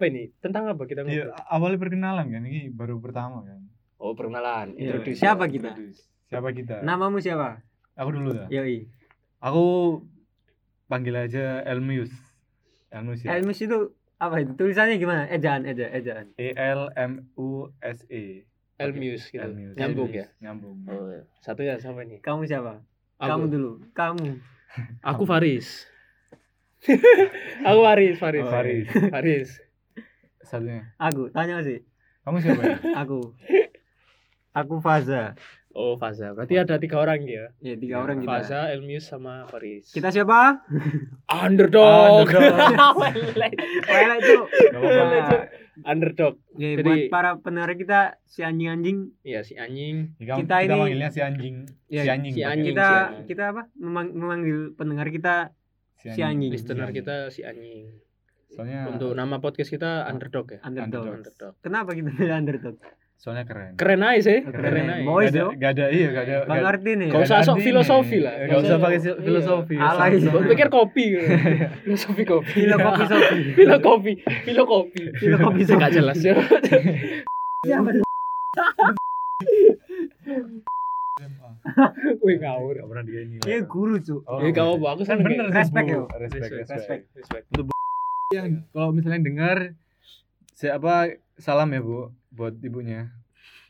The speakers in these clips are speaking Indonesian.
apa ini? Tentang apa kita Iya, ngobrol? awalnya perkenalan kan, ini baru pertama kan. Oh, perkenalan. Iya. Introduce. Siapa kita? Introduce. Siapa kita? Namamu siapa? Aku dulu dah. Yoi. Aku panggil aja Elmius. Elmius ya. Elmus itu apa itu? Tulisannya gimana? Ejaan, eja, ejaan. E L M U S E. Elmius gitu. Elmius. Nyambung Elmius. ya. Nyambung. Oh, iya. Satunya siapa ini? Kamu siapa? Aku. Kamu dulu. Kamu. Aku Faris. aku Faris, Faris. Oh, Faris. Faris. Satunya. Aku. Tanya sih. Kamu siapa ya? Aku. Aku Faza. Oh, Faza. Berarti ada tiga orang ya. Ya, tiga Ya, orang kita. Faza, Elmius sama Faris. Kita siapa? underdog. Underdog. Itu. Underdog. Ya, Jadi- buat para pendengar kita si anjing-anjing Iya, si anjing. Kita, Kita kita ini- manggilnya si anjing. Ya, si anjing. si anjing. kita si kita apa? Memang, memanggil pendengar kita si anjing. Listener kita si anjing. Soalnya Untuk nama podcast kita underdog ya. underdog. Underdog. Kenapa kita pilih underdog? soalnya keren. Keren aja sih. Keren. Keren aja. Boys, Gak gak ada iya, gak ada. Bang Arti nih. Gak usah sok filosofi lah. Gak usah pakai si- Iya. filosofi. Alay. Gue pikir kopi. Filosofi kopi. Filo kopi sopi. Filo kopi. Filo kopi. Filo kopi sopi. Gak jelas. Siapa? Wih ngawur. Gak pernah dia ini. Dia guru cu. Oh, Ya gak apa aku Kan bener Respect, yo. Respect, Respect. respect. Respect. Yang kalau misalnya dengar siapa salam ya, Bu, buat ibunya.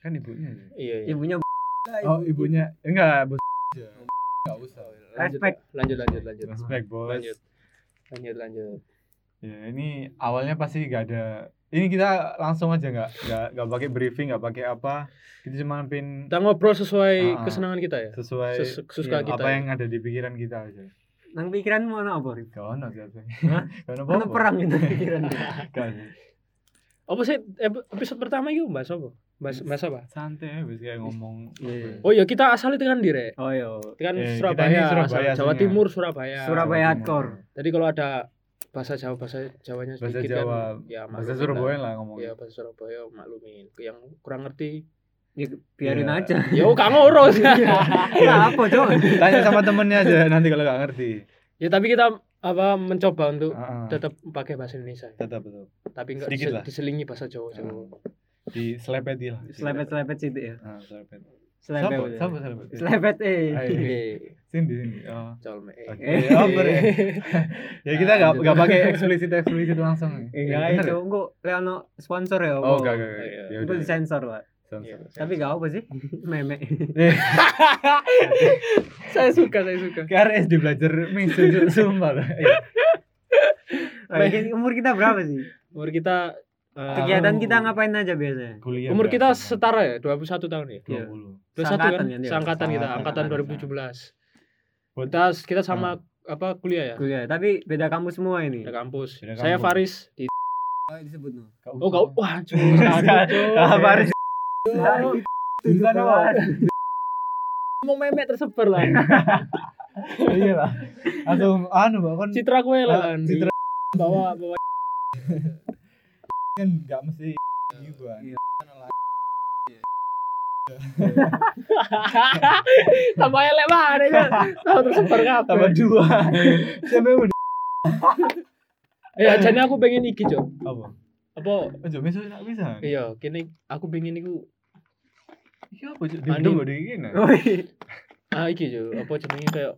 Kan ibunya. ya? Iya, iya. Ibunya Oh, ibunya. Enggak, bos. Enggak usah. Lanjut, Respect. Lanjut, lanjut, lanjut. Respect, bos. Lanjut. Lanjut, lanjut. Ya, ini awalnya pasti gak ada. Ini kita langsung aja nggak nggak nggak pakai briefing, nggak pakai apa. Kita cuma pin Kita ngobrol sesuai ah. kesenangan kita ya. sesuai Ses- Kesukaan iya, kita. apa ya. yang ada di pikiran kita aja. Nang pikiranmu ana apa? Rif? Gak ono siapa. Hah? Gak ono apa-apa. perang itu pikiran. Gak. Apa sih ep- episode pertama itu bahas apa? Bahas, bahas apa? Santai ya, kayak ngomong. Iya. apa ya. Oh iya kita asalnya tekan dire. Oh iya. Kan Surabaya, Surabaya asal Jawa. Timur Surabaya. Surabaya hardcore. Timur. Jadi kalau ada bahasa Jawa bahasa Jawanya Bahasa sedikit Jawa, kan ya bahasa Surabaya lah. lah ngomong. Iya bahasa Surabaya maklumin. Yang kurang ngerti Ya biarin Iya. aja. ya oh gak ngurus. Ya apa, Cok? Tanya sama temennya aja nanti kalau gak ngerti. ya tapi kita apa mencoba untuk Heeh. tetap pakai bahasa Indonesia. Tetap betul. Tapi enggak Sedikit lah. diselingi bahasa Jawa Jawa. Di selepet lah. Selepet-selepet situ ya. Ah, selepet. Selepet. Siapa? Selepet? Selepet eh. Ayo. Eh, Sini sini. Oh. colme. eh. Oh, ya. ya kita gak, gak pakai eksplisit eksplisit langsung. Iya, Bener itu ya? engko leono sponsor ya. Oh, apa? gak, gak, gak. Iya. Ya Itu disensor lah. Iya. Tapi gak apa sih? Meme. saya suka, saya suka. Kayak SD belajar misu sumpah lah. Lagi umur kita berapa sih? Umur kita eh, Kegiatan kita ngapain aja biasanya? Kuliah. umur kita setara ya, 21 tahun ya. Iya. 20. 21 Seangkatan kan? dia? Seangkatan kita, angkatan seangkatan. 2017. Kita kita sama apa kuliah ya? Kuliah, tapi beda kampus semua ini. Di kampus. Beda Saya. Faris di disebut no. Oh, kau wah, cuy. Ah, Tujuan apa? Mau memek tersebar lah. Iya lah. Atau anu Mbak, kan Citra kue lah. Kan. citra. bawa bawa kan enggak mesti gitu kan. Iya. tambah elek banget ya. Tahu tersebar kabeh. Tambah dua. Siapa yang udah Ya, jadi aku pengen iki, Cok. apa? Apa Ojo misu tak bisa. iya, kini aku pengen iku Iya apa Cuk? Dibedung kok dikene. Woi. ah iki Cok, apa jenenge kayak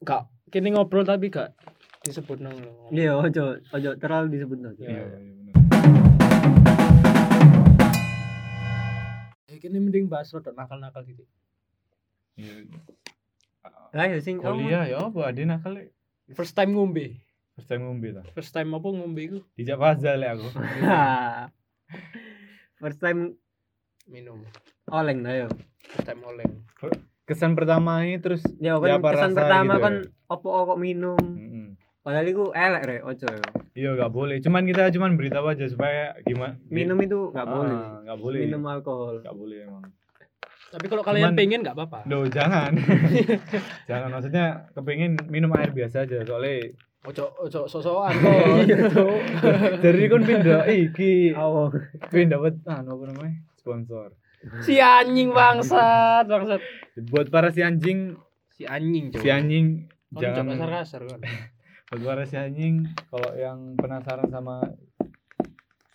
gak kini ngobrol tapi gak disebut nang lo. Iya, ojo, ojo terlalu disebut no. Iya. Iya, iya bener. Eh, kini mending bahas rodok nakal-nakal gitu. Iya. Lah ya sing Kuliah ya apa ada nakal. First time ngombe. First time ngombe ta. First time apa ngombe iku? Dijak pasal lek aku. First time Minum. Oleng dah yo. First time oleng. Kesan pertama ini terus Ya Ya, kan apa kesan rasa pertama gitu kan ya? opo kok minum. Mm-mm. Padahal iku elek rek ojo yo. Iya gak boleh. Cuman kita cuman beritahu aja supaya gimana. Minum itu gak Ah, boleh. Gak boleh. Minum alkohol. Gak boleh emang. Tapi kalau kalian Cuman- pengen gak apa-apa. Loh jangan. jangan maksudnya kepengin minum air biasa aja soalnya Ojo ojo sosokan kok. dari kon pindah iki Oh. pindah anu apa namanya sponsor si anjing bangsat, bangsat. buat para si anjing Si anjing, Cok. si anjing Oh, jangan kasar-kasar kan. buat para si anjing kalau yang penasaran sama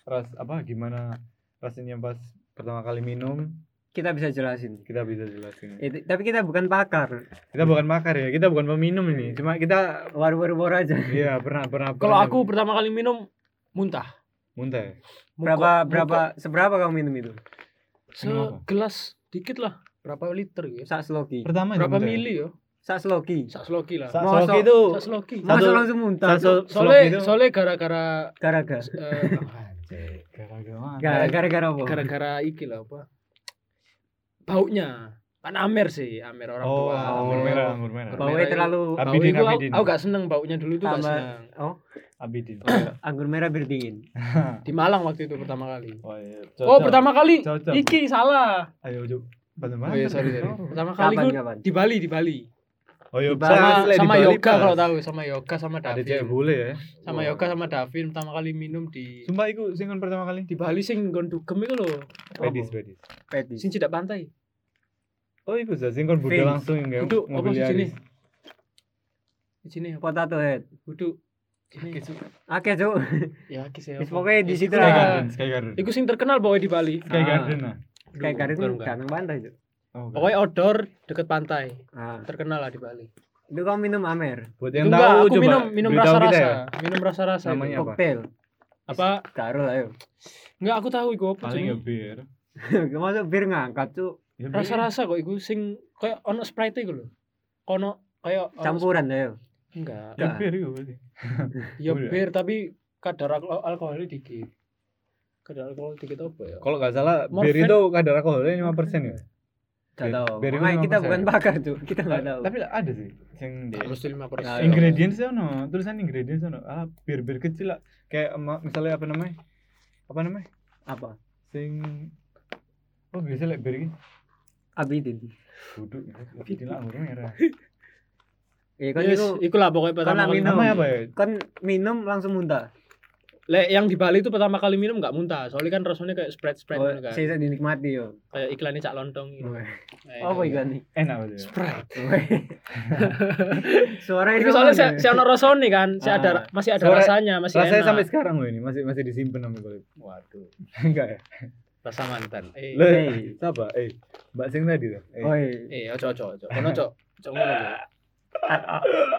ras apa gimana rasanya pas pertama kali minum Kita bisa jelasin. kita bisa jelasin Itu- tapi kita bukan pakar. kita bukan makar ya kita bukan peminum ini cuma kita Baru-baru baru aja. iya pernah pernah Kalau aku pertama kali minum muntah. muntah ya? Berapa Muka- berapa muka seberapa kamu minum itu? Segelas dikit lah. Berapa liter gitu. Sak sloki. pertama Berapa ya? mili yo? Sak sloki. Sak sloki lah. Sa- Masa- Sloki itu Sak sloki. Satu- Masa langsung muntah. Soalnya sloki itu soalnya gara-gara Gara-gara. eh, gara-gara Gara-gara apa? gara-gara iki lah apa? Baunya. Kan amer sih, amer orang oh tua. anggur Oh. merah anggur merah Anggur Baunya merah terlalu Bau Abidin, itu aku, aku gak seneng baunya dulu itu gak tambah seneng. oh abidin anggur merah bir dingin. Di Malang waktu itu pertama kali. oh, iya. Oh, Cocok. pertama kali. Cocok. Iki salah. ayo coba Pada Oh iya, sorry, sorry. Pertama kali Kapan kapan? di Bali, di Bali. Oh iya. Sama sama Bali Yoga pas. kalau tahu, sama Yoga sama Ada Davin. cewek bule ya. Sama Oh. Yoga sama Davin pertama kali minum di Sumpah iku sing pertama kali. di Bali sing nggon dugem iku lho. Pedis, pedis. Petis. Sing tidak pantai. Oh iku sih sing kon budal Vince. langsung yang Duduk apa sih sini? Yaris. Di sini? Potato head. Sini. Oke, Cuk. Ya, kisah Wis pokoknya di situ Sky lah. Garden, Sky Garden. Iku sing terkenal pokoknya di Bali. Sky Ah. Garden nah. Bukan, itu bukan. kan pantai, Cuk. Oh, Pokoknya outdoor deket pantai. Ah, Terkenal lah di Bali. itu kamu minum Amer. buat Itu yang tahu aku coba minum minum rasa-rasa. ya. Minum rasa-rasa. itu. Namanya apa? Koktail. Apa? Karo lah yo. Enggak, aku tahu iku apa Paling ya bir. Masuk bir ngangkat, Cuk. Ya. Rasa-rasa kok iku sing kayak ono Sprite iku lho. Kono kayak ono- Campuran ya. Enggak. Ya bir iku berarti. Ya bir tapi kadar alko- alkoholnya dikit. Kadar alkohol dikit apa ya? Kalau nggak salah bir itu kadar alkoholnya 5% ya. Gak Bir- tahu. Makanya kita 5%. bukan pakar, Cuk. Kita enggak tahu. Tapi ada sih sing di Harus di lima Nah, persen. ingredients ono, tulisan ingredients ono. Ah, bir-bir kecil lah. Kayak misalnya apa namanya? Apa namanya? Apa? Sing Oh, biasa lek bir iki. Abidin. Duduk, duduk lah anggur merah. Eh, kan Yes, itu iku lah pokoknya pertama nak kali. minum. Apa ya? kan minum langsung muntah. Lek yang di Bali itu pertama kali minum nggak muntah, soalnya kan rasanya kayak Sprite Sprite Oh, kan. saya dinikmati yo. Kayak iklannya Cak Lontong gitu. Weh. Eh, Apa ikan nih? Enak ya? Sprite. Weh. Suara Itu itu soalnya saya saya ono rasanya kan, saya ada Ah. masih ada Suara- rasanya, masih Rasanya enak. sampai sekarang loh ini masih masih disimpan sama gue. Waduh, Enggak ya? rasa mantan. Eh, Loh, Hey. siapa? Eh, Mbak Sing tadi tuh. Eh. Oi. eh, ojo ojo ojo. Kono ojo. Ojo ngono ojo.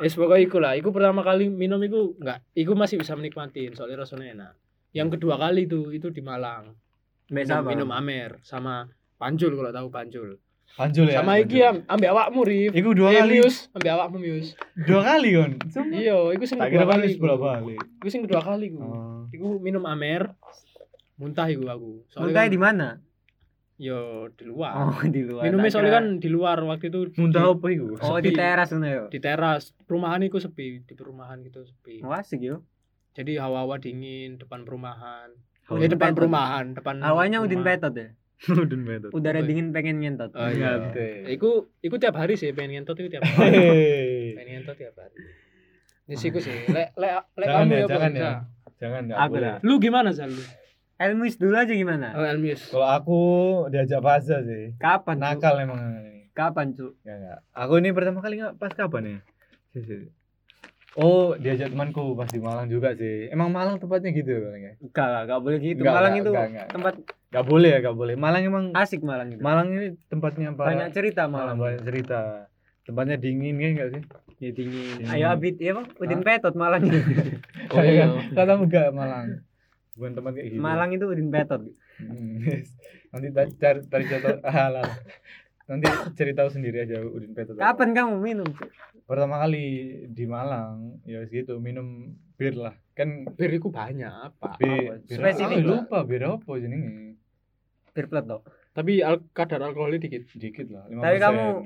Wis pokoknya iku lah, iku pertama kali minum iku enggak, iku masih bisa menikmatin soalnya rasanya enak. Yang kedua kali itu itu di Malang. Minum, minum Amer sama Panjul kalau tahu Panjul. Panjul ya. sama iki am, ambek awakmu Rif. Iku dua Eh, kali. Mius, ambek awakmu Mius. Dua kali kan. Sumpah. Iya, iku sing kedua kali. bola balik. Iku sing kedua kali ku. Oh. Iku minum Amer. Muntah iku aku. Soalnya Muntah kan, di mana? Yo di luar. Oh, di luar. Minumnya soalnya kan di luar waktu itu Muntah apa iku? Oh, di teras sana yo. di teras. Perumahan iku sepi, di perumahan gitu sepi. Oh, asik yo. Jadi hawa-hawa dingin depan perumahan. Udin eh depan Petot. perumahan, depan Awalnya udin petot ya. Udun betul. Udara dingin pengen ngentot. Oh iya. Iku iku tiap hari sih pengen ngentot itu tiap hari. Pengen ngentot tiap hari. Di siku sih. Lek lek lek Jangan kamu ya, ya, jangan ya. Za. Jangan enggak Aku boleh. Lu gimana Zal lu? Elmis dulu aja gimana? Oh, Elmius. Kalau aku diajak Faza sih. Kapan? Nakal emang ini. Kapan, Cuk? Ya enggak. Aku ini pertama kali nggak pas kapan ya? Si, si. Oh, diajak temanku pas di Malang juga sih. Emang Malang tempatnya gitu ya? Enggak, enggak, enggak boleh gitu. Enggak, Malang enggak, itu enggak, enggak. tempat Gak boleh ya, gak boleh. Malang emang asik Malang itu. Malang ini tempatnya para Banyak cerita Malang Malang. banyak cerita. Tempatnya dingin kan enggak sih? Ya dingin. Dingin. Ayo Abid, ya Bang. Udin Hah? Petot Malang. Oh, iya. Kata enggak Malang. Bukan tempat kayak gitu. Malang itu Udin Petot. Hmm. Nanti cari cari contoh halal. Nanti cerita sendiri aja Udin Petot. Kapan kamu minum? Pertama kali di Malang, ya gitu minum bir lah. Kan Bir iku banyak apa? bir, bir Spesifik, Pak. lupa bir apa jenenge. Bir plat toh. Tapi al kadar alkoholnya dikit. Dikit lah, 5%. Tapi kamu-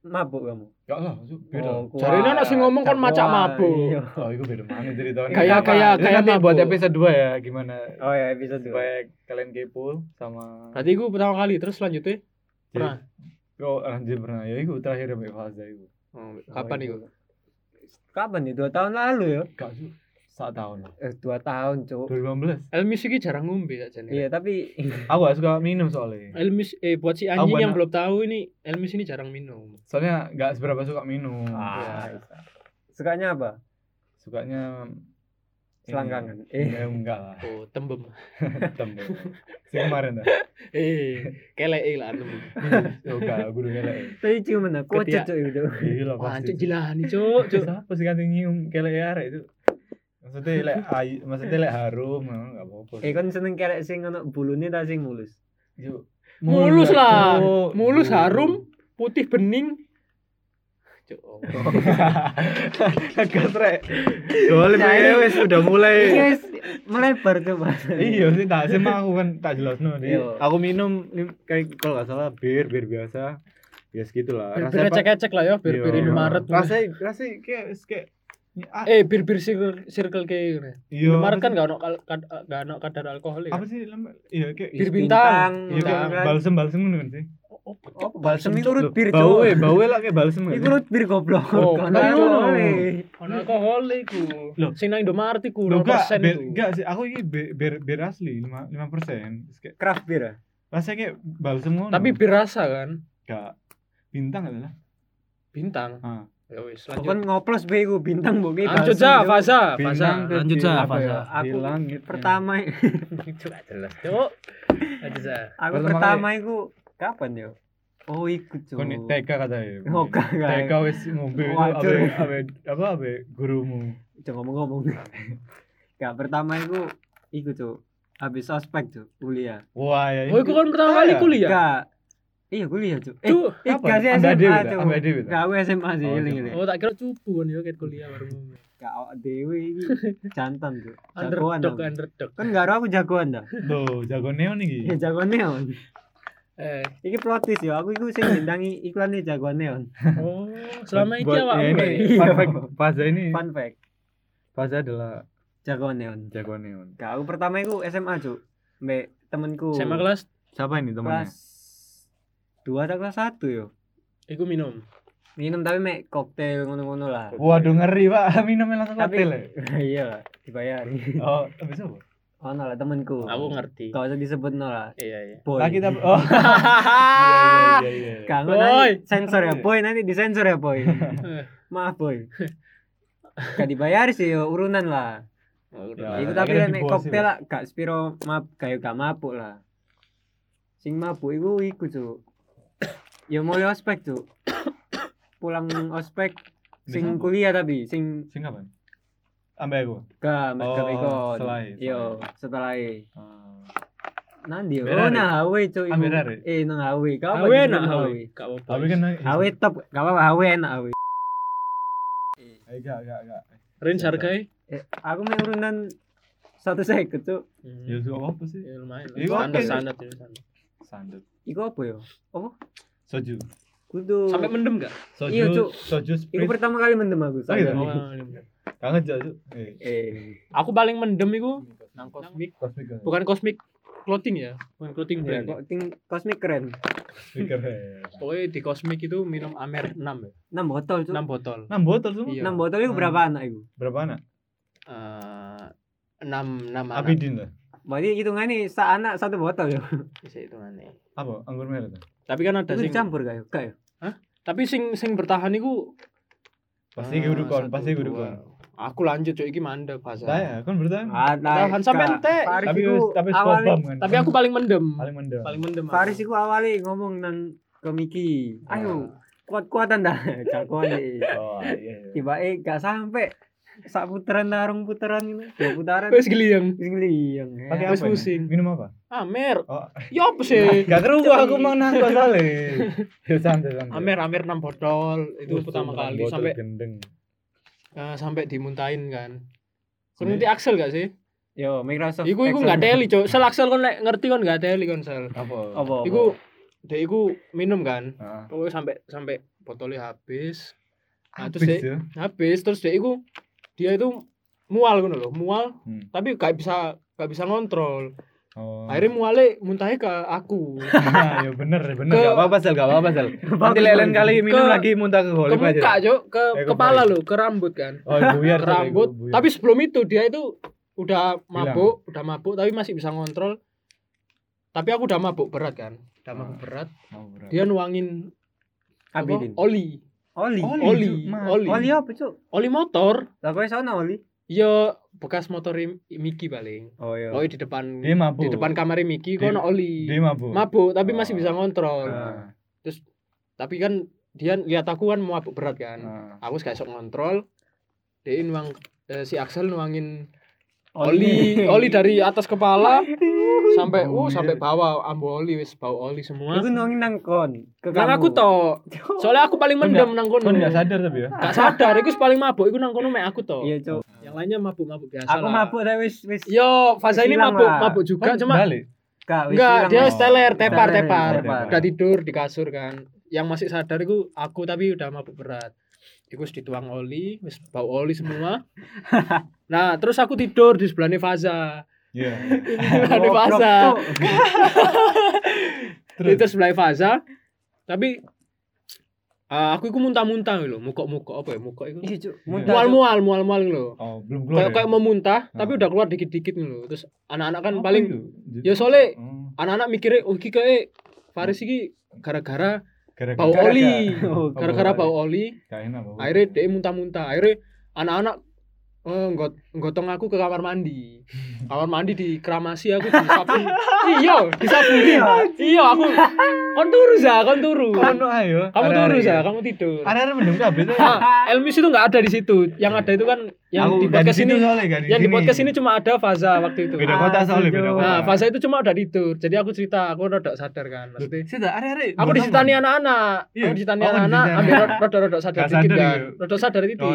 Mabuk kamu. Enggak lah, maksud bir. lah. kuat. Jarine ana sing ngomong kon macak Wah, mabuk. iya. Oh, itu beda mana ceritanya. Kayak kayak Itu kayak nanti buat episode 2 ya gimana Oh ya, episode dua. supaya kalian kepo sama Berarti iku pertama kali terus selanjutnya pernah. Oh, anjir pernah. Ya itu terakhir sama Faza itu. Oh, kapan iku? Kapan nih? Dua tahun lalu ya? Sih. Saat tahun. Eh, dua tahun, Cuk. 2015. Elmis iki jarang ngombe sakjane. Iya, tapi Aku gak suka minum soalnya. Elmis eh buat si Aku anjing yang belum tahu ini Elmis ini jarang minum. Soalnya gak seberapa suka minum. Ah, Ya. sukanya apa? Sukanya selangkangan. Eh, Eh, enggak lah. Oh, tembem. Temu. Si kemarin dah. Eh, kelek lah tembem. Oh, enggak, gue udah ngelak. tapi cium mana? Kocet Ketiak. cuk itu. Iya lah Wah, pasti. cuk jilani, cuk, cuk. Siapa sih ganti nyium kelek arek itu? Maksudnya lek ayu, maksudnya lek harum, enggak apa-apa. Eh kan seneng kelek sing ono bulune ta sing mulus. Yuk. Mulus lah. Cuk. Mulus harum, putih bening. Agak rek. Soalnya ya wis udah mulai. Guys, melebar coba. Iya sih tak sih aku kan tak jelas no. Iya. Aku minum kayak kalau nggak salah bir bir biasa. Ya segitu lah. Bir apa- ecek-ecek lah ya, bir-bir Iya. Indomaret. Rasanya rasanya kayak kayak ah, Eh, bir-bir circle circle kayak gini. iya. Apa kan gak ono kal- kad- gak ono kadar alkohol ya. apa sih iya kayak Bir bintang. iya bintang, kayak kan. balsem balsem ngono kan sih. Oh, Oh, balsem itu beer, Bau Cuk. eh bau lah kayak balsem. kan? Iku root beer goblok. Oh, ono. ono. alkohol iku. Loh. Sing nang Indomaret iku Loh, enggak, 0% bir, iku. enggak sih, aku ini bir, bir, bir asli, 5, 5 persen kayak, Craft beer. ah? Rasanya kayak balsem ngono Tapi bir rasa kan Enggak, bintang adalah bintang. ah. Ya wis, Kan ngoplos be iku bintang mbok Lanjut za, Faza, Faza. Lanjut za, apa Faza. ya? Aku langit pertama Cuk, gak jelas, Cuk. Lanjut aku Pertama iku kapan yo? Oh iku cuk. Kon TK katanya. Oh, gak, gak. TK wis ngombe itu abe abe apa abe gurumu. Cuk ngomong-ngomong. Gak pertama iku iku cuk. Habis ospek cuk kuliah. Wah ya. Oh, iku kan pertama kali kuliah. Gak. Iya kuliah cuk. Eh, eh apa? gak sih Ambil SMA cuk. Ambil ta? Gak aku SMA sih Oh. Oh, tak kira cupu kan ya ket kuliah baru. Gak awak dewe iki jantan cuk. Jagoan. Underdog, aku. underdog. Kan gak aku jagoan dah. Tuh, jago neon iki. Ya jagoan neon. Eh, Iki plot twist yo, aku iku sing bintangi iklannya jagoan neon. oh, selama iki Buat- awak ya, ini Iya. fun fact Faza ini Fun fact, Faza adalah jagoan neon. jago neon. Gak, aku pertama iku SMA cuk. Mbak temenku. SMA kelas Siapa ini temannya? kelas 2 atau kelas 1 yo. iku minum. Minum tapi mek koktail ngono-ngono lah. Waduh ngeri pak, minumnya langsung Tapi koktail ya. iya lah, dibayari. Oh, tapi siapa? Ono lah temenku. Aku ngerti. Gak usah disebut no lah. Iya, iya. Boy. Lagi tapi oh. Iya iya iya. iya. Nanti sensor ya, boy nanti disensor ya, boy. Maaf, boy. Gak dibayar sih yo, urunan lah. oh, Ya, Iku udah. tapi sih, koktail lah gak spiro mab kayak gak mabuk lah. Sing mabuk iku iku, Cuk. Ya mulai ospek, Cuk. Pulang ospek sing apa? kuliah tapi sing Sing kapan? Ambil aku. gak mek Oh, gak ikon. setelah, Yo, setelah Ah. Nanti Oh, nah Hawe, iku. Hari. Eh, nang Hawe. Kau apa Hawe nang hawe. Gak apa-apa. Tapi kan Hawe top, gak apa-apa Hawe enak Hawe. Eh, Enggak, enggak, enggak. range harganya Eh, aku mek urunan satu seket, Cuk. Ya itu apa sih? Ya lumayan. Iya, Standar standar ya, standar. Sandut. Iku apa yo? Apa? Soju. Kudu Sampai mendem gak? Soju. Iya, Cuk. Soju Iku sprit. pertama kali mendem aku. Oh, iya? Oh, Kangen aja, Cuk. Eh, Eh, Aku paling mendem iku nang Cosmic. kosmik. kan? Bukan Cosmic clothing ya, bukan clothing ya, brand. kok ting kosmik keren. Speaker head. Pokoknya di Cosmic itu minum Amer 6 ya. 6 botol, Cuk. 6 botol. 6 botol semua. Iya. 6 botol itu berapa anak itu? Berapa anak? Eh 6 6 anak. Abidin lah. Berarti hitungannya sa anak satu botol ya. Bisa itu aneh. Apa? Anggur merah tuh. Tapi kan ada Itu sing dicampur gak ya? Gak ya? tapi sing sing bertahan iku Pasti eh, kudu kon, pasti kudu dua. kon. Aku lanjut cuy iki mandek fase. Saya kan bertahan. Tahan sampai ente. Tapi tapi stopam kan. Tapi aku paling mendem. paling mendem. Paling mendem. aku. Faris iku awalnya ngomong nang ke Miki. Ayo, kuat-kuatan dah. Jagoan. Oh iya. iya. Tiba eh gak sampai sak putaran darung putaran ini. Dua putaran. Wes geliyang. Wis ngeliyang. Pakai Wes apa? pusing. Minum apa? Amer. Oh, Ya apa sih? gak keru aku mau nangkut soalnya. Ya santai santai. Amer Amer 6 botol itu pertama kali botol sampai gendeng. eh, sampai dimuntahin kan. Kau ngerti Axel gak sih? Yo, Microsoft. Iku iku gak teli, Cuk. Sel Axel kon lek ngerti kon gak teli kon sel. Apa? Apa? Iku dek iku minum kan. Ah. Pokoknya sampai sampai botolnya habis. Nah, Habis terus dek ya. habis terus dek iku dia itu mual ngono loh, mual Hmm. tapi gak bisa gak bisa ngontrol. Oh. Akhirnya mualnya muntahnya ke aku. Nah, ya bener, bener. Ke- Gak apa-apa, Sel. Gak apa-apa, Sel. Nanti bagus. kali minum Ke- lagi muntah ke ke Hollywood muka, aja. Cuk, ke Eh, ke kepala lo, ke rambut kan. Oh, buyar. Ke Sel, rambut. buyar. Tapi sebelum itu dia itu udah mabuk, udah mabuk tapi masih bisa ngontrol. Tapi aku udah mabuk berat kan. Udah mabuk Ah. berat. Oh, berat. Dia nuangin? Abidin. Oli. Oli. Oli, Oli, oli. Oli apa, Cuk? Oli motor. Lah kowe sono oli. Yo bekas motor Miki paling. Oh iya. Oh di depan Dia mabuk. di depan kamar Miki kok ono oli. Dia mabuk. Mabuk tapi masih Oh. bisa ngontrol. Ah, Tapi kan dia lihat aku kan mabuk berat kan. ah. Aku gak sok ngontrol. Dia nuang eh, si Axel nuangin oli oli dari atas kepala sampai Oh, uh iya. sampai bawah ambu oli wis bau oli semua. Iku nongin nang kon. Ke kamu. aku to. Soalnya aku paling mendem nggak- nang kono. Kon nggak sadar tapi ya. Gak sadar, iku paling mabuk, iku nang kono mek aku to. Iya, Cuk. Yang lainnya mabuk-mabuk biasa Aku lah. mabuk tapi wis wis Yo, fase ini mabuk, lah. mabuk juga cuma enggak, dia Mas. Oh. teler, tepar, tepar. tepar. Udah tidur di kasur kan. Yang masih sadar iku aku tapi udah mabuk berat. Iku dituang oli, wis bau oli semua. nah, terus aku tidur di sebelahnya Faza. Iya. Di Faza. Cuk. Terus itu sebelah Faza. Tapi eh, aku iku muntah-muntah lho, mukok-mukok apa ya? Mukok iku. Iya, Cuk. Iya. Muntah, Cuk. Mual-mual, mual-mual lho. Oh, belum keluar. Kayak ya? kayak mau muntah, tapi Ah. udah keluar dikit-dikit lho. Terus anak-anak kan Apa paling itu? Ya, soalnya- Oh, anak-anak mikirnya oh iki kayak Faris iki gara-gara gara-gara- oli. Gara-gara bau oli, akhirnya dia muntah-muntah. Akhirnya anak-anak eh, nggot nggotong aku ke kamar mandi. Kamar mandi dikeramasi aku disabun. iya, disabuni. iya, aku kon turu za, kon turu. Kono ayo. Kamu turu za, ya. kamu tidur. Ada-ada mendem kabeh Elmis itu nggak ada di situ. Yang ada itu kan yang Aku di podcast ini. soalnya, Yang di podcast ini cuma ada Faza waktu itu. Beda kota soalnya, beda Aduh. kota. Nah, Faza itu cuma udah tidur. Jadi aku cerita, aku rada sadar kan. Maksudnya Sita, ada-ada. aku disitani anak-anak. Iya. Aku disitani Oh, anak-anak, ambil rada-rada sadar Gak dikit sadar kan. gitu. Rada sadar itu.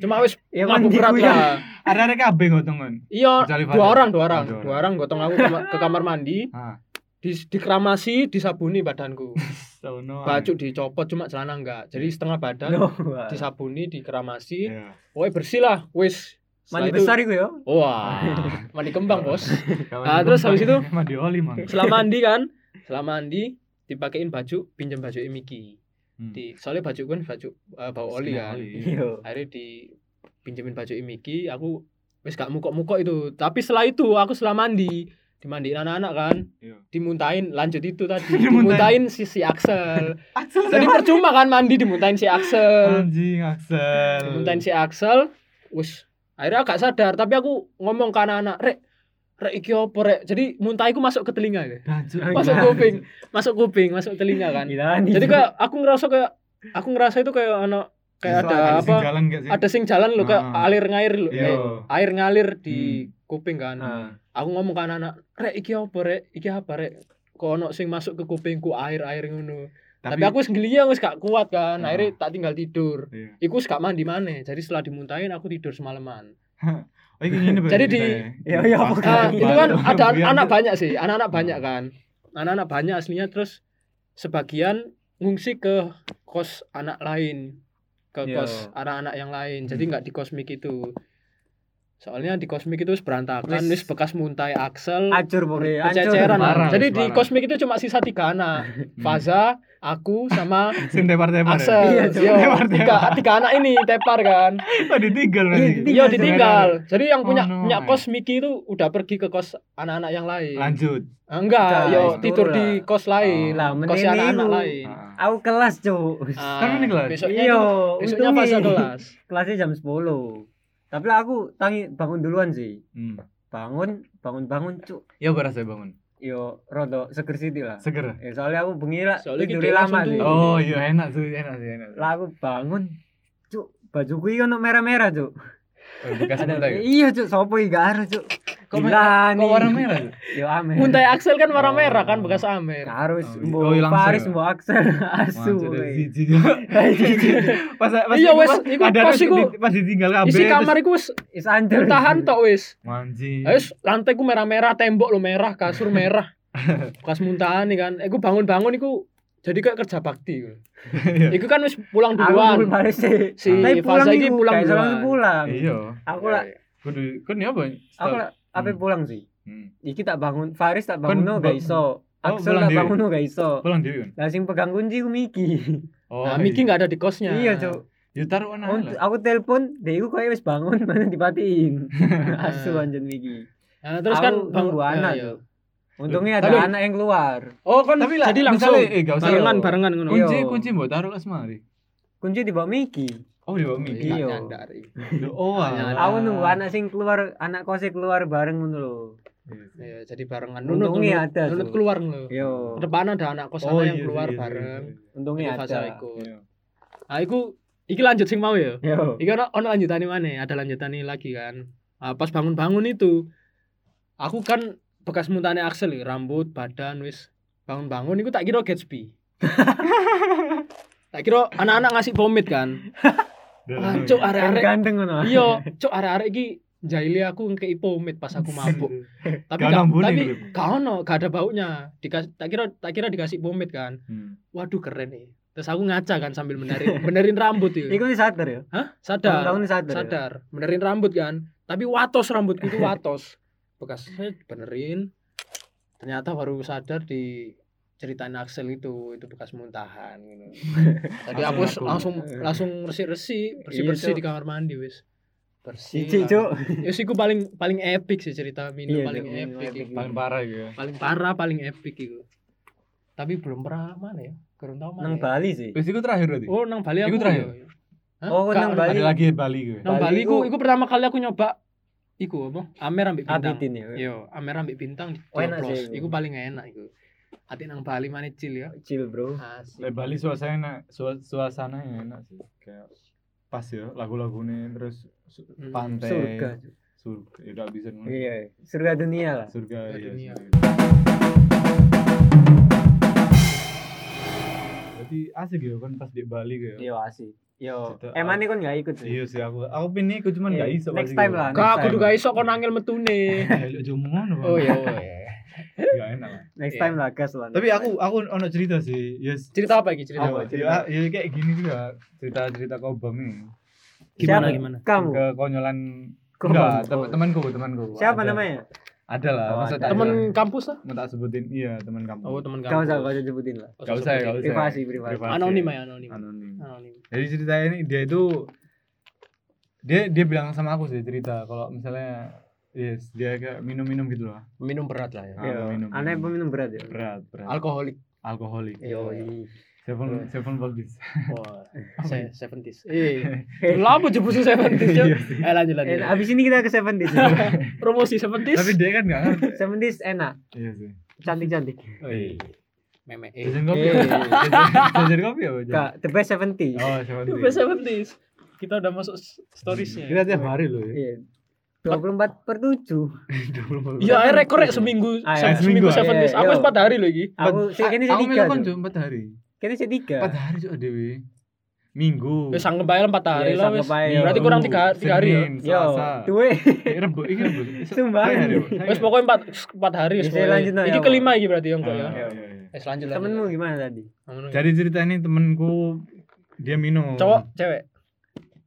Cuma wis Ya mandi berat lah. Ada-ada kabeh ngotongan. Iya, dua orang, dua orang, dua orang gotong aku ke, kamar mandi, Ah. di dikeramasi, disabuni badanku. Baju dicopot cuma celana enggak. Jadi setengah badan Loh, disabuni, dikeramasi. Iya. Pokoknya bersih lah, wis. Mandi itu- besar iku ya. Wah, mandi kembang, Bos. Kawan Ah, terus habis itu? mandi oli, Mang. Setelah mandi kan, setelah mandi dipakein baju, pinjam baju Miki. Hmm. Di soalnya baju kan baju eh, bau oli kan. Iya. Akhirnya dipinjemin baju Miki, aku wis gak mukok-mukok itu. Tapi setelah itu aku setelah mandi, dimandiin anak-anak kan, Iya. dimuntahin lanjut itu tadi. Dimuntahin. dimuntahin si si Axel. Jadi percuma kan mandi dimuntahin si Axel. Anjing Axel. Dimuntahin si Axel. Wis akhirnya agak sadar, tapi aku ngomong ke anak-anak, "Rek, rek iki opo rek?" Jadi muntahiku masuk ke telinga ya. Masuk kuping, masuk kuping, masuk telinga kan. Jadi kayak aku ngerasa kayak aku ngerasa itu kayak anak kayak ada apa? Jalan gak sih? Ada sing jalan loh kayak Ah. alir ngair loh. Iya. Eh, air ngalir di kuping kan. Ah. Aku ngomong ke anak-anak, "Rek, iki apa rek? Iki apa rek?" Kok ono sing masuk ke kupingku air-air ngono. Tapi, aku wis ngeliyang wis gak kuat kan. Ah. Akhirnya tak tinggal tidur. Iya. Iku gak mandi maneh. Jadi setelah dimuntahin aku tidur semalaman. Oh, ini Jadi di- Ya, ya, apa Ah, itu kan ada anak banyak sih, anak-anak banyak kan. Anak-anak banyak aslinya terus sebagian ngungsi ke kos anak lain, ke Iya. kos anak-anak yang lain. Jadi nggak di kosmik itu. Soalnya di kosmik itu berantakan, Wis- wis bekas muntai Axel, Hancur pokoknya. Parah, Jadi di kosmik itu cuma sisa tiga anak, Faza, aku sama Sing tepar-tepar. Axel. Iya, Tepar-tepar. tiga, tiga anak ini tepar kan. Oh, ditinggal Iya, berarti. ditinggal. Iya ditinggal. Jadi yang punya Oh, no. punya kos Miki itu udah pergi ke kos anak-anak yang lain. Lanjut. Ah, Enggak, yo tidur di kos lain, Oh. Lah, kos anak-anak lain. Ah. Aku kelas, Cuk. Ah, Kan ini kelas? Besoknya Iya, itu, besoknya fase kelas. Kelasnya jam 10. Tapi lah aku tangi bangun duluan sih. Hmm. Bangun, bangun-bangun, Cuk. Ya apa rasanya bangun? Yo rodo seger siti lah. Seger. Ya, soalnya aku bengi lah Soalnya tidur lama sih. Oh, iya enak sih, enak sih, enak. Lah aku bangun, Cuk. Bajuku iki ono merah-merah, Cuk. Oh, bekas Ada- muntah. ya? Iya, Cuk. Sopo iki gak aro, Cuk. Kok warna merah? Cuk? Yo amer. Muntai Axel kan warna Oh. merah kan bekas Amer. Harus Oh, mbok oh, langsung Paris ya? mbok Axel asu. Pas pas Iya, pas- iku pas iku pas ditinggal kabeh. Isi kamar iku wis Is under. tahan tok wis. Manji. Wis lantai ku merah-merah, tembok lo merah, kasur merah. Bekas muntahan nih kan. Iku bangun-bangun iku jadi kayak kerja bakti. Iku kan wis pulang Aku duluan. belum balik sih. Si Tapi pulang iki pulang kayak duluan. pulang. Iya. Aku lah, Kudu kan ya apa? aku lah apa Hmm. pulang sih. Hmm. Iki tak bangun, Faris tak Kan bangun no ba- gak iso. Oh, Axel pulang tak bangun no gak iso. Pulang dhewe kan. Lah sing pegang kunci ku Miki. Oh. Nah, Miki nggak ada di kosnya. Iya, Cuk. Ya taruh ana. Aku telepon, dia iku koyo wis bangun mana dipatiin. Asu anjen Miki. Nah, terus Aku kan ya, anak, iya. Cuk. Untungnya ada Tapi- anak yang keluar. Oh, kan lah, jadi langsung misalnya, eh, gak usah. barengan barengan ngono. Iya. Kunci kunci mbok taruh lah semari. Kunci dibawa Miki. Oh, di bawah Miki. Iya. Oh. Aku nunggu anak sing keluar, anak kosnya keluar bareng ngono lho. Ya, jadi barengan nunut Untungnya nunut, ada, nunut keluar lho. Yo, depan ada anak kos Oh, yang iya, keluar iya, iya, bareng. iya. untungnya Jadi Faza ada. ikut. Iya. Nah, iku iki lanjut sing mau ya. Yo. Iki ono ono lanjutannya mana? Ada lanjutannya lagi kan. Nah, pas bangun-bangun itu aku kan bekas muntahnya Axel ya, rambut, badan wis bangun-bangun iku tak kira Gatsby. tak kira anak-anak ngasih pomade kan. Wah, cuk arek-arek. ganteng ngono. Iya, cuk arek-arek iki jaili aku ngekei pomade pas aku mabuk. tapi Gak tapi gak ono, gak ada baunya. Dikas, tak kira tak kira dikasih pomade kan. Hmm. Waduh keren nih. Terus aku ngaca kan sambil benerin benerin rambut itu. Iku sadar ya. Hah? Sadar. Tahun sadar. ya? sadar benerin rambut kan tapi watos rambutku itu watos bekas saya benerin ternyata baru sadar di ceritain Axel itu itu bekas muntahan gitu. Tadi Langsung aku aku. langsung langsung bersih Iya, Cuk. di kamar mandi wis bersih. Cici, Cuk. Ya sih paling paling epic sih cerita Mino Iya, paling epic. epic. itu. Paling parah gitu ya. Paling parah paling epic itu. Tapi belum pernah mana ya? Kurang tahu mana. Nang ya. Bali sih. Wis iku terakhir berarti. Oh, nang Bali aku. Iku terakhir? ya. Hah? Oh, nang Bali. Ada lagi Bali gue. Nang Bali Bali ku, ku- iku pertama kali aku nyoba iku apa? Amer ambek bintang. Abitin ya. Yo, Amer ambek bintang Oh, enak dioplos. sih iku. Paling enak iku. Hati nang Bali mana chill ya. Chill, Bro. Asik. Eh, Bali suasana sua- suasananya enak sih. Kayak pas ya lagu-lagunya terus Hmm, pantai Surga. surga ya udah bisa ngomong. Iya, surga dunia lah. surga Surga iya dunia. surga. berarti asik ya kan pas di Bali kayak Yo asik. Yo, emane kon gak ikut sih. iya sih aku aku pini aku cuman Iya, gak iso next time lah. Kak, aku juga iso kon angel metune. Cuma ngono Oh iya, gak enak lah. Next time lah gas lah. tapi aku aku ono cerita sih yes Cerita apa iki cerita apa ya, ya kayak gini juga cerita cerita kobam ini Gimana gimana? Kamu. kekonyolan enggak tem- temanku temanku Siapa namanya? Ada lah Oh, tak Temen kampus lah. mau tak sebutin iya teman kamu Oh, temen Gak kampus. usah, gak usah sebutin lah. Gak usah ya, gak usah. Privasi, privasi. Anonim ya, anonim. anonim Anonim. jadi cerita ini dia itu dia dia bilang sama aku sih cerita kalau misalnya yes dia kayak minum-minum gitu lah Minum berat lah ya. Ah, Iya. minum, Aneh minum. peminum berat ya. berat berat Alkoholik. alkoholik Iya. Seven seven voltage Wah, se- 70s. Eh, lama jebusnya 70s. Cuk. Iya sih. Eh lanjut lanjut. Eh, abis ini kita ke 70s. Promosi 70s. tapi dia kan nggak 70s enak, iya sih cantik-cantik. Eh, meme. Eh, jajan kopi Eh. apa? Jajan- kopi apa? Kak, the best 70s. oh seven Itu 70s. Kita udah masuk storiesnya. kita tiap hari loh ya Iya. 24 per 7. Iya, rekor rek seminggu, Ah, se- ya, seminggu seminggu, 70s. iya, Aku iya. wis 4 hari iki. Aku sih aku tiga. melu kan cuma empat hari Kene sih tiga. empat hari cuma dewi minggu Wis sanggep bae 4 hari Iya, lah wis. Berarti kurang 3 3 hari ya. Senin, Yo, Selasa duwe. Rebu, ini rebu. Sumpah. Hari, hari, Wis hari. pokoknya 4 4 hari wis. No, Iki ya, kelima iki berarti yang kok Ah, ya. iya, iya, iya. Wis lanjut lanjut. Temenmu gimana tadi? Ya. Jadi cerita ini temenku dia minum. cowok cewek.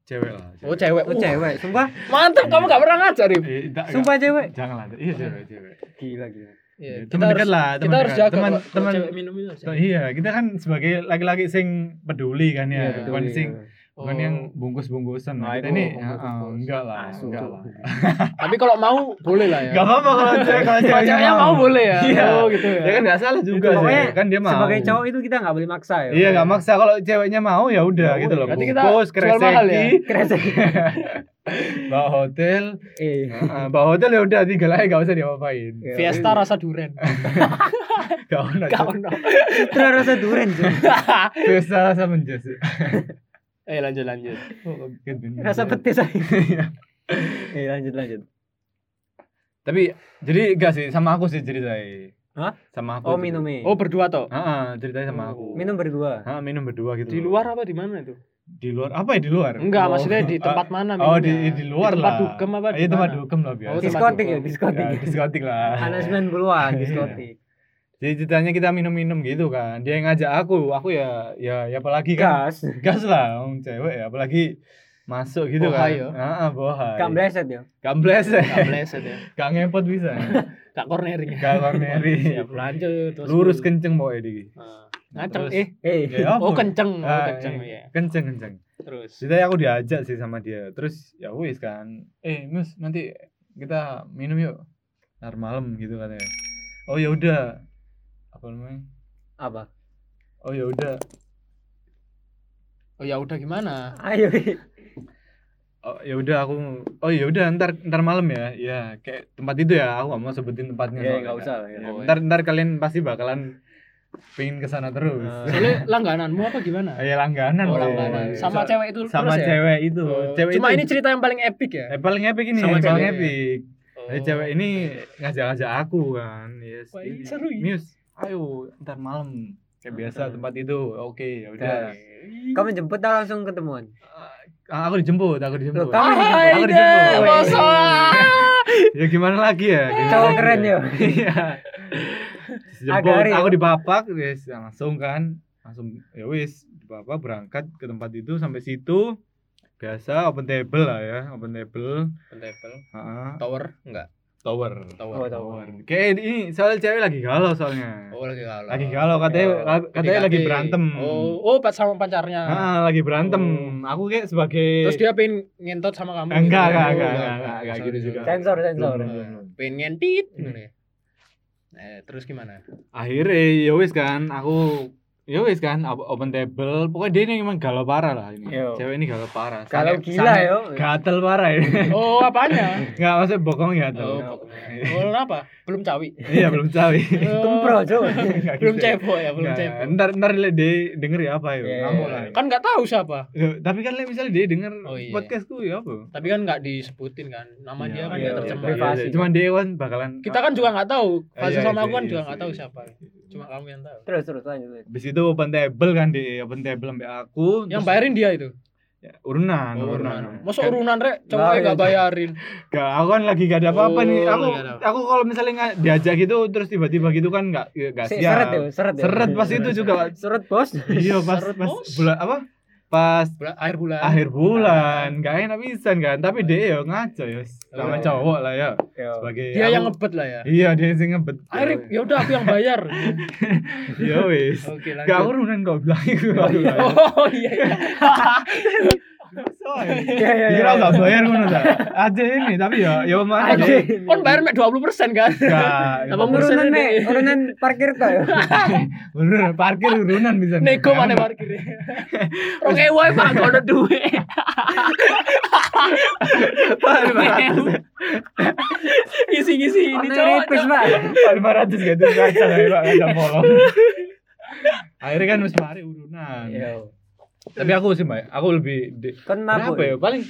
Cewek lah. Oh, cewek. Oh, Uh, cewek. Sumpah, Mantap, kamu gak pernah ngajar, Rip. Eh, sumpah cewek. Jangan lah. Iya cewek, cewek. Gila gila. Iya, teman dekat lah, Kita teman harus dekat. jaga Teman teman minum itu. harus iya, kita kan sebagai laki-laki sing peduli kan ya, bukan betul, sing iya. Bukan Oh. yang bungkus-bungkusan. Nah, Nah, kita ini ah, ah, enggak lah, Asu, enggak lah. Tapi kalau mau boleh lah ya. Enggak apa-apa kalau cewek kalau ceweknya ceweknya mau boleh ya. Iya. Oh, gitu ya. Ya kan enggak salah juga Itu pokoknya sih. kan dia mau. Sebagai cowok itu kita nggak boleh maksa ya. Iya nggak maksa kalau ceweknya mau ya udah Ya gitu loh. Berarti kita Bungkus, mahal ya? kreseki, Kresek. bawa hotel, Eh. Heeh, bawa hotel ya udah tinggal aja nggak usah diapa-apain. Iya. Fiesta rasa duren. Gak ono. Gak ono. Citra rasa duren. Fiesta rasa menjas. Eh lanjut lanjut. Oh, kaget bener. Rasa petis aja. Iya. Eh lanjut lanjut. Tapi jadi enggak sih sama aku sih ceritanya. Hah? Sama aku. Oh cerita. minumnya. Oh berdua toh. Heeh, ceritanya sama aku. Minum berdua. Ah, minum berdua gitu. Di luar apa di mana itu? Di luar apa ya di luar? Enggak, Oh. maksudnya di tempat mana Oh, minumnya? di di luar di tempat lah. dukem apa di Iya, tempat dukem lah biasa. Oh, tempat Diskotik ya, diskotik. Ya, diskotik lah. Anak 90-an Iya. diskotik. Jadi ceritanya kita minum-minum gitu kan. Dia yang ngajak aku, aku ya ya, ya apalagi kan. Gas. Gas lah, orang cewek ya, apalagi masuk gitu Bohai kan. ya. Heeh, bohai. Gak bleset ya. Gak bleset. Gak meleset ya. Gak ngepot bisa. Gak cornering. Gak corneri. Siap lanjut. terus Lurus kenceng pokoknya di. Ah, Ngaceng eh. Eh. Ya, Oh kenceng, oh Ah, kenceng ya. Kenceng kenceng. Terus. Ceritanya aku diajak sih sama dia. Terus ya wis kan. Eh, Mus, nanti kita minum yuk. Ntar malam gitu katanya. Oh ya udah. Apa namanya? Apa? Oh ya udah. Oh ya udah gimana? Ayo. Oh, ya udah aku oh ya udah ntar ntar malam ya ya kayak tempat itu ya aku gak mau sebutin tempatnya Ya enggak usah lah. ya. Ya, ntar ntar kalian pasti bakalan pengen ke sana terus Ah. Soalnya langgananmu apa gimana? ya langganan Oh, langganan. Sama So- cewek itu sama terus ya? cewek itu Oh, cewek Cuma itu ini cerita yang paling epic ya? eh, paling epic ini Sama paling cewek. epic Oh. Jadi cewek ini ngajak-ngajak aku kan yes Wah, ini, seru ya. Mius ayo ntar malam kayak biasa tempat itu oke ya udah Kamu jemput atau langsung ketemuan? Ah, aku dijemput aku dijemput Loh, kamu Hai aku dijemput bosok. ya gimana lagi ya Gimana Cowok lagi keren ya. jemput aku ya. dipapak wis langsung kan langsung ya wis dipapak berangkat ke tempat itu sampai situ biasa open table lah ya open table Pentable. Heeh. Tower enggak? Tower Oh, Tower. tower. kayak ini soal cewek lagi galau soalnya Oh, lagi galau. lagi galau katanya Oh, katanya lagi berantem Oh, oh pas sama pacarnya. Ah, lagi berantem aku kayak sebagai Terus dia pengen ngentot sama kamu. Enggak, gitu. enggak, Oh, enggak, enggak, enggak, enggak Sorry, gitu juga. Sensor, sensor. Pengen ngentit gitu ya. Eh, terus gimana? akhirnya ya wis kan aku ya wis kan op- open table pokoknya dia ini emang galau parah lah ini Yo. cewek ini galau parah Kalau Sange- gila yo. gatel parah ini Oh, apanya? nggak maksudnya bokong gatel Oh, oh, apa? Belum cawi. iya belum cawi Oh, Kempro, Cuk. Nggak belum gitu. cebok ya, belum cebok. ntar ntar liat dia denger ya apa ya Iya, ngamuk iya, lah iya. Kan nggak tahu siapa. Loh, tapi kan liat misalnya dia denger Oh, iya. podcastku ya apa Tapi kan nggak disebutin kan. Nama Iya, dia kan nggak iya, tercemar. Privasi. cuman dia kan bakalan Kita kan juga nggak tahu. Ah, Fase sama aku kan juga sih. nggak tahu siapa. Cuma kamu yang tahu. Terus terus lanjut. lanjut. Habis itu open table kan di open table sampai aku Yang terus- bayarin dia itu. ya, urunan Oh, urunan urunan. Masa Kan- urunan rek, Nah, cowoknya iya, nggak iya. bayarin. Gak, aku kan lagi gak ada apa-apa Oh, nih. Aku aku kalau misalnya nggak diajak gitu terus tiba-tiba gitu kan nggak nggak Si- siap. Seret ya, seret ya. Seret pas itu juga. Seret, Bos. iya pas Seret, pas bos. bulan apa? Pas Bula- akhir bulan. akhir bulan, gak enak pisan kan. Tapi dia ya ngaco ya sama Oh. cowok lah ya. Yo. Sebagai Dia aku- yang ngebet lah ya. Iya, dia sih ngebet. Akhirnya ya udah aku yang bayar. Iya wis. Gak urunan itu. Oh iya. iya. Iya, iya, Kira iya. gak bayar ngono ta. Aja ini tapi ya ya mana. Kon bayar mek 20% kan? Gak. Apa Urunan ini. urunan parkir tuh ya. Bener, parkir urunan bisa. Nego mana parkir. Rong ewu ae Pak, gak ada duit. Isi-isi ini cowok. Pak. lima ratus gitu kaca lah pak kaca bolong akhirnya kan mesti mari urunan Yo. Tapi aku sih mbak aku lebih di, berapa mabuk. ya paling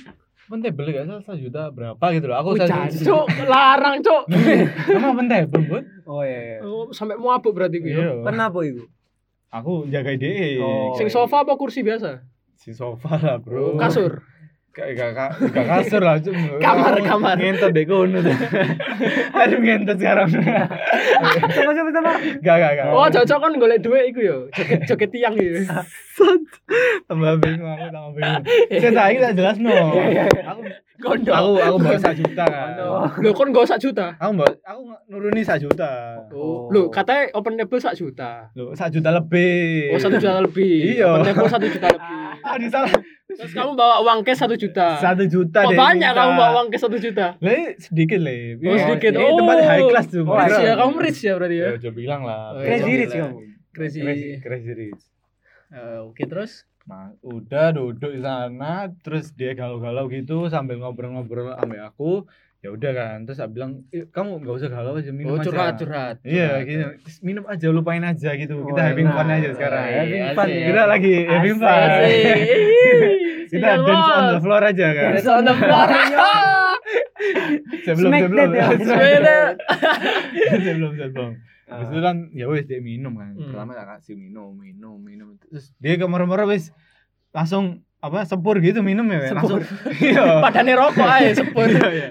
penting beli gak salah satu juta berapa gitu loh aku Oh, satu. Cuk, larang, Cuk. emang penting bud Oh iya. iya. Oh, sampai mabuk berarti gue. iya Kon mabuk iku. aku jaga ide Oh. Sing sofa apa kursi biasa? si sofa lah bro Kasur. Gak gak gak gak kasur lah cuma Kamar, kamar. ngentot deh kono harus ngentot sekarang Sama sama sama. gak gak gak Oh, cocok kan golek duit iku yo. Joget joget tiang gitu. tambah bingung aku tambah bingung saya tadi tak jelas no Iya, iya, aku Kondo. aku aku bawa satu juta kan Lho kon gak sak juta. aku bawa aku nuruni satu juta Oh, lho katanya open table sak juta. Loh, satu juta lebih Oh, satu juta lebih. Iya. Open table satu juta lebih. ah di salah Terus kamu bawa uang cash satu juta. satu juta Kok deh banyak minta. kamu bawa uang cash satu juta? Lah, ini sedikit le Oh, sedikit. ini tempat high class tuh Oh, Kira- ya, kamu rich ya berarti ya. ya coba bilang lah Oh, Crazy iya. rich kamu. Crazy. crazy crazy rich Eh, Oke, terus Nah, udah duduk di sana, terus dia galau-galau gitu sambil ngobrol-ngobrol sama aku. Ya udah kan, terus aku bilang, "Eh, "Kamu nggak usah galau aja, minum oh, aja." curhat, curhat. Iya, curhat. gitu. Minum aja, lupain aja gitu. Oh, Kita having fun enak. aja sekarang. Iya, Having asik. fun ya. Kita lagi having fun. Asik. Kita dance on the floor aja kan. Dance on the floor. Sebelum sebelum ya. Sebelum. sebelum sebelum. Habis itu kan ya wes dia minum kan. Hmm. Pertama tak kasih minum, minum, minum. Terus dia kemar-mar wes langsung apa sepur gitu minum ya. Langsung iya. Padane rokok ae sepur. Iya, iya.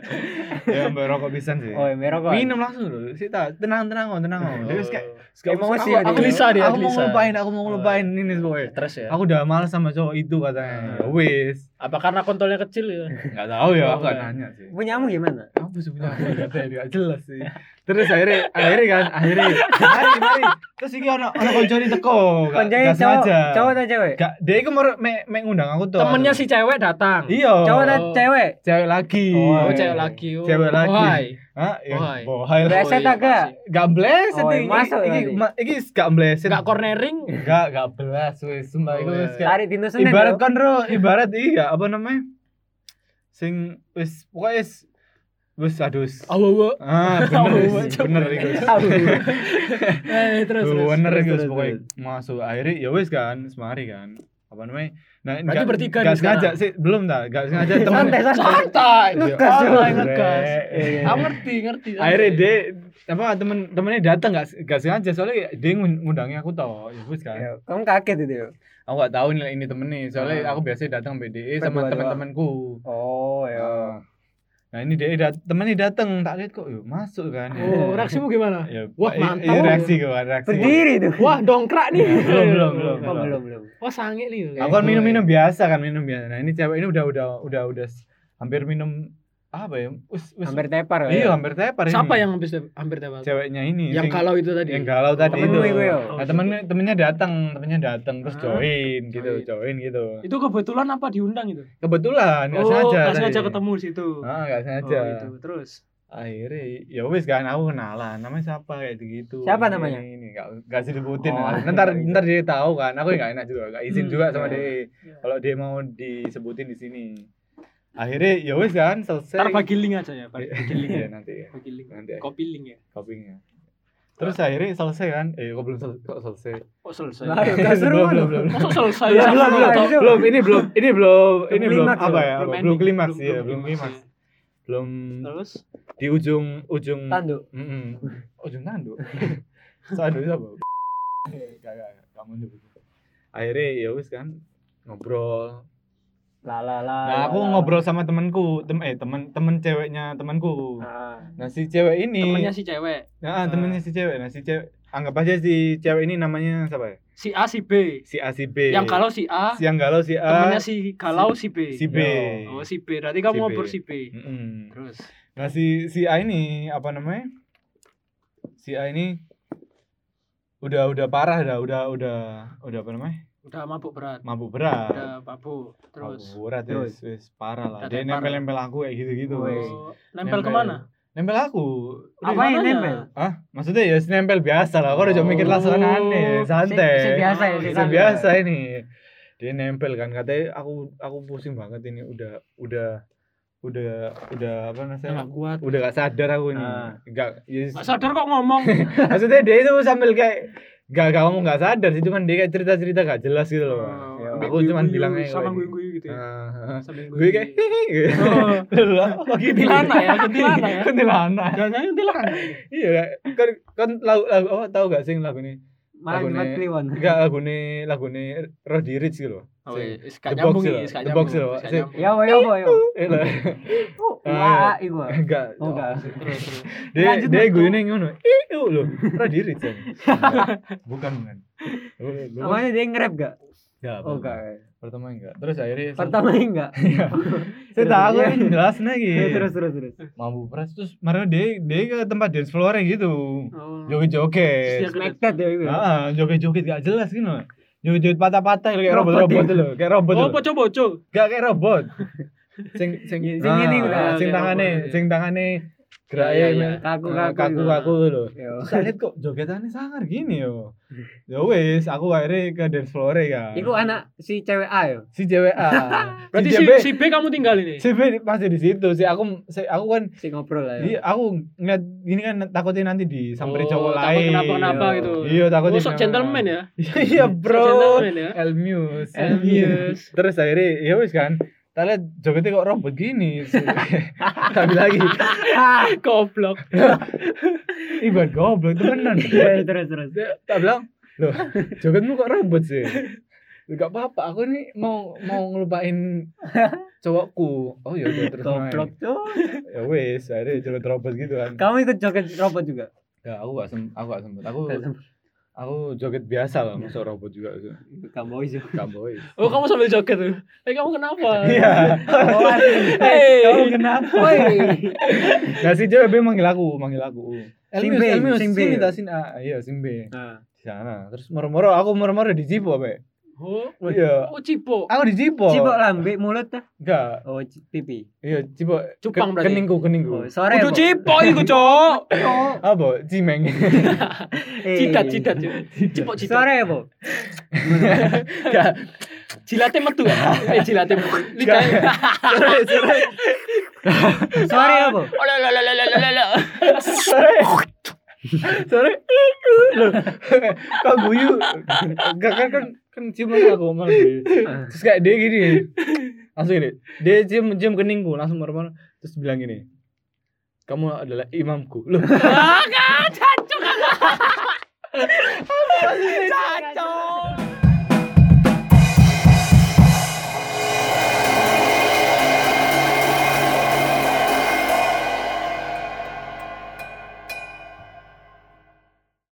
Ya ambil rokok pisan sih. Oh, merah kok. Minum langsung loh. Sita, tenang tenang kok, tenang kok. Dia wes kayak Kayak aku- aku- ya aku dia. Gelisah dia, Aku mau ngelupain, aku mau ngelupain ini pokoknya. Terus ya. Aku udah males sama cowok itu katanya. Ya wes. Apa karena kontolnya kecil ya? Enggak tahu ya, aku gak iya. nanya sih. Punyamu gimana? Apa sebenarnya katanya gak jelas sih. Terus akhirnya akhirnya kan akhirnya mari mari. Terus iki ono ono koncone teko. gak cowok, sengaja. cowok atau cewek? Gak, dia iku me, me ngundang aku tuh. Temennya si cewek datang. Iya. Cowok atau Oh. cewek? cewek lagi. Oh, cewek lagi. Oh. Cewek lagi. Why? Hah? Ya, Bohai. lah. Bleset Oh, iya, agak. Gak bleset Oh, iki. masuk iki, iki gak bleset. Gak cornering. Gak, gak belas wis sumpah iku wis Tarik dino Senin. ibarat kan ro, ibarat iya apa namanya? Sing wis pokoknya wis wis adus. Awo-awo. Ah, Awo, bener awo, bener iku. Eh, terus bener iku terus. masuk akhirnya ya wis kan semari kan. Apa namanya? Nah, Berarti nggak- bertiga nih sengaja sih, belum dah, gak sengaja temen Santai, santai. Santai. Ngegas, Oh, Bre. ngegas. Iya. Aku ngerti, ngerti. akhirnya dia apa temen temennya datang gak, gak sengaja soalnya dia ngund- ngundangnya aku tau ya wis kan Yo, Kamu kaget itu. yo. aku gak tahu nih ini temennya soalnya Ah. aku biasanya datang BDE sama teman-temanku Oh, ya. Nah ini dia dat temennya datang tak lihat kok yuk masuk kan Oh, reaksimu gimana? ya, Wah, i- mantap. i- reaksi gue reaksi Berdiri tuh. Wah, dongkrak nih. Ya, belum, belum, belum. Oh, belum, belum. Wah, sange nih. aku kan minum-minum biasa kan minum biasa nah ini cewek ini udah udah udah udah hampir minum apa ya us, us, Hampir tepar iya ya. hampir tepar ini. Siapa yang habis hampir tebak? ceweknya ini Yang sing- kalau itu tadi. yang galau tadi Temenmu itu iku ya? nah, temennya temennya datang temennya datang terus Ah, join gitu join. join gitu Itu kebetulan apa diundang itu? kebetulan nggak oh, sengaja nggak sengaja ketemu di situ. ah nggak sengaja Oh, itu. Terus akhirnya ya wis kan aku kenalan namanya siapa kayak gitu Siapa namanya? ini, ini nggak nggak sih disebutin Oh, lah. iya, ntar iya. ntar dia tahu kan aku nggak enak juga nggak izin Hmm, juga sama iya. dia Iya. kalau dia mau disebutin di sini akhirnya ya wis kan selesai ntar bagi link aja ya, bagi bagi link Iya, ya. nanti ya Bagi link. Nanti. Copy link ya. copynya terus akhirnya selesai kan eh kok belum sel- kok selesai Oh, selesai. Nah, belum belum belum selesai? Belum, ya? belum, belum. Ini belum ini belum ini belum apa ya? ya Belum klimaks belum- ya belum klimaks belum Terus di ujung ujung Tanduk. Mm-mm. ujung tanduk tanduk siapa gak gak kamu nyebut akhirnya ya wis kan ngobrol La la la. nah aku ngobrol sama temanku tem eh temen temen ceweknya temanku Ah. nah si cewek ini temennya si cewek, nah temennya si cewek nah si cewek anggap aja si cewek ini namanya siapa ya si A si B. si A si B Yang kalau si A, si yang galau si A temennya si galau si B. si B Oh, si B. Berarti kamu Si B. ngobrol si B. Mm-mm. Terus Nah si si A ini apa namanya? Si A ini udah udah parah dah, udah udah udah apa namanya? Udah mabuk berat. Mabuk berat. Udah mabuk. Terus Mabuk berat Terus. wis, wis parah lah. Dia nempel-nempel aku kayak gitu-gitu. Oh, nempel ke mana? Nempel aku. Apa yang nempel? Hah? Maksudnya ya nempel biasa lah. Kok udah jangan mikir langsung Oh. aneh, santai. Si- si biasa ya, Oh, si si biasa ini. Dia nempel kan katanya aku aku pusing banget ini udah udah udah udah apa namanya? Enggak kuat. Udah gak sadar aku nih. Ah. Enggak, ya, Nggak sadar kok ngomong. maksudnya dia itu sambil kayak gak gak ngomong gak sadar sih cuman dia kayak cerita cerita gak jelas gitu loh Ya, aku cuman bilang aja sama kayak gue gue gitu ya. Ah, Sambil gue kayak gitu. Oh. Gitu? Kuntilanak ya, kuntilanak ya. kuntilanak Jangan kuntilanak. iya kan kan lagu lagu apa tahu gak sih lagu ini Lagune- Kliwon. enggak lagu ini lagu ini Roddy Rich gitu loh Oh, Sing- wis The gak Box nyambung loh, iki, gak Box nyambung. sing- nyambung. Ya, ya, wo, ya. eh lah Wah, iku. enggak Oh, enggak. Dia dia ini ngono iu loh Roddy Rich ya. bukan bukan Namanya dia nge-rap gak? Enggak, Oh, enggak. Pertama enggak terus akhirnya Pertama enggak. saya tahu Iya. kan jelas lagi Ya, terus terus terus. mampu beras terus kemarin dia dia ke tempat dance floor gitu Oh. joget joget dia- Smack that ya ah joget joget gak jelas gitu joget joget patah patah kayak Robot robot robot ya? loh kayak robot Oh, loh bocah-bocah. gak kayak robot sing sing Ya, sing ini ah, sing kayak tangane iya. sing tangane Iya, iya, geraknya iya. Kaku, ah, kaku, kaku iya. kaku loh Yo. terus saya lihat kok jogetannya sangar gini yo ya wes aku akhirnya ke dance floor kan Iku anak si cewek A yo. si cewek A Berarti si si, B kamu tinggal ini. si B masih di situ sih aku si, aku kan Si ngobrol lah Iya, yo. aku ngeliat gini kan takutnya nanti disamperin Oh, cowok takut lain. kenapa-kenapa Iya. gitu. Iya, takutnya. Oh, sok gentleman ya. iya, bro. Gentleman ya. Elmius. Elmius. Terus akhirnya ya wis kan. Tak lihat jogetnya kok robot gini. Tapi lagi, Goblok. ibarat goblok temenan. Terus terus. Tak bilang, loh, jogetmu kok robot sih? Gak apa-apa, aku nih mau mau ngelupain cowokku. Oh iya, terus main. Goblok tuh. Ya wis, akhirnya joget robot gitu kan. Kamu ikut joget robot juga? Ya aku gak sem aku gak sempet. Aku Gak sempet. Aku joget biasa lah, masuk robot juga. Kamu iso. Gak boy. Oh, kamu sambil joget tuh. Eh, kamu kenapa? Iya. Hey. Kamu kenapa? Woi. Nah si cewek B manggil aku, manggil aku. Sini tak sini. Ah, iya, sing B. Nah, Di sana. Terus moro-moro aku moro-moro di Jipo, Pak. Oh, iya oh cipok. aku dicipok Cipok lambe mulut ta? enggak Oh, pipi. iya cipok Cupang berarti. keningku keningku Oh, sore. Kudu cipok iku, Cok. apa cimeng Eh, Cidat, cidat. Cipok cidat. Sore, Bu. enggak Jilate metu. Eh, jilate metu. Lidah. sore sore Sore apa? Oleh, sore Loh, kau guyu? Enggak kan kan kan cium lagi aku guyu. terus kayak dia gini. Langsung ini dia cium cium keningku langsung marah-marah terus bilang gini kamu adalah imamku. Loh. Ah, cacok. Cacok.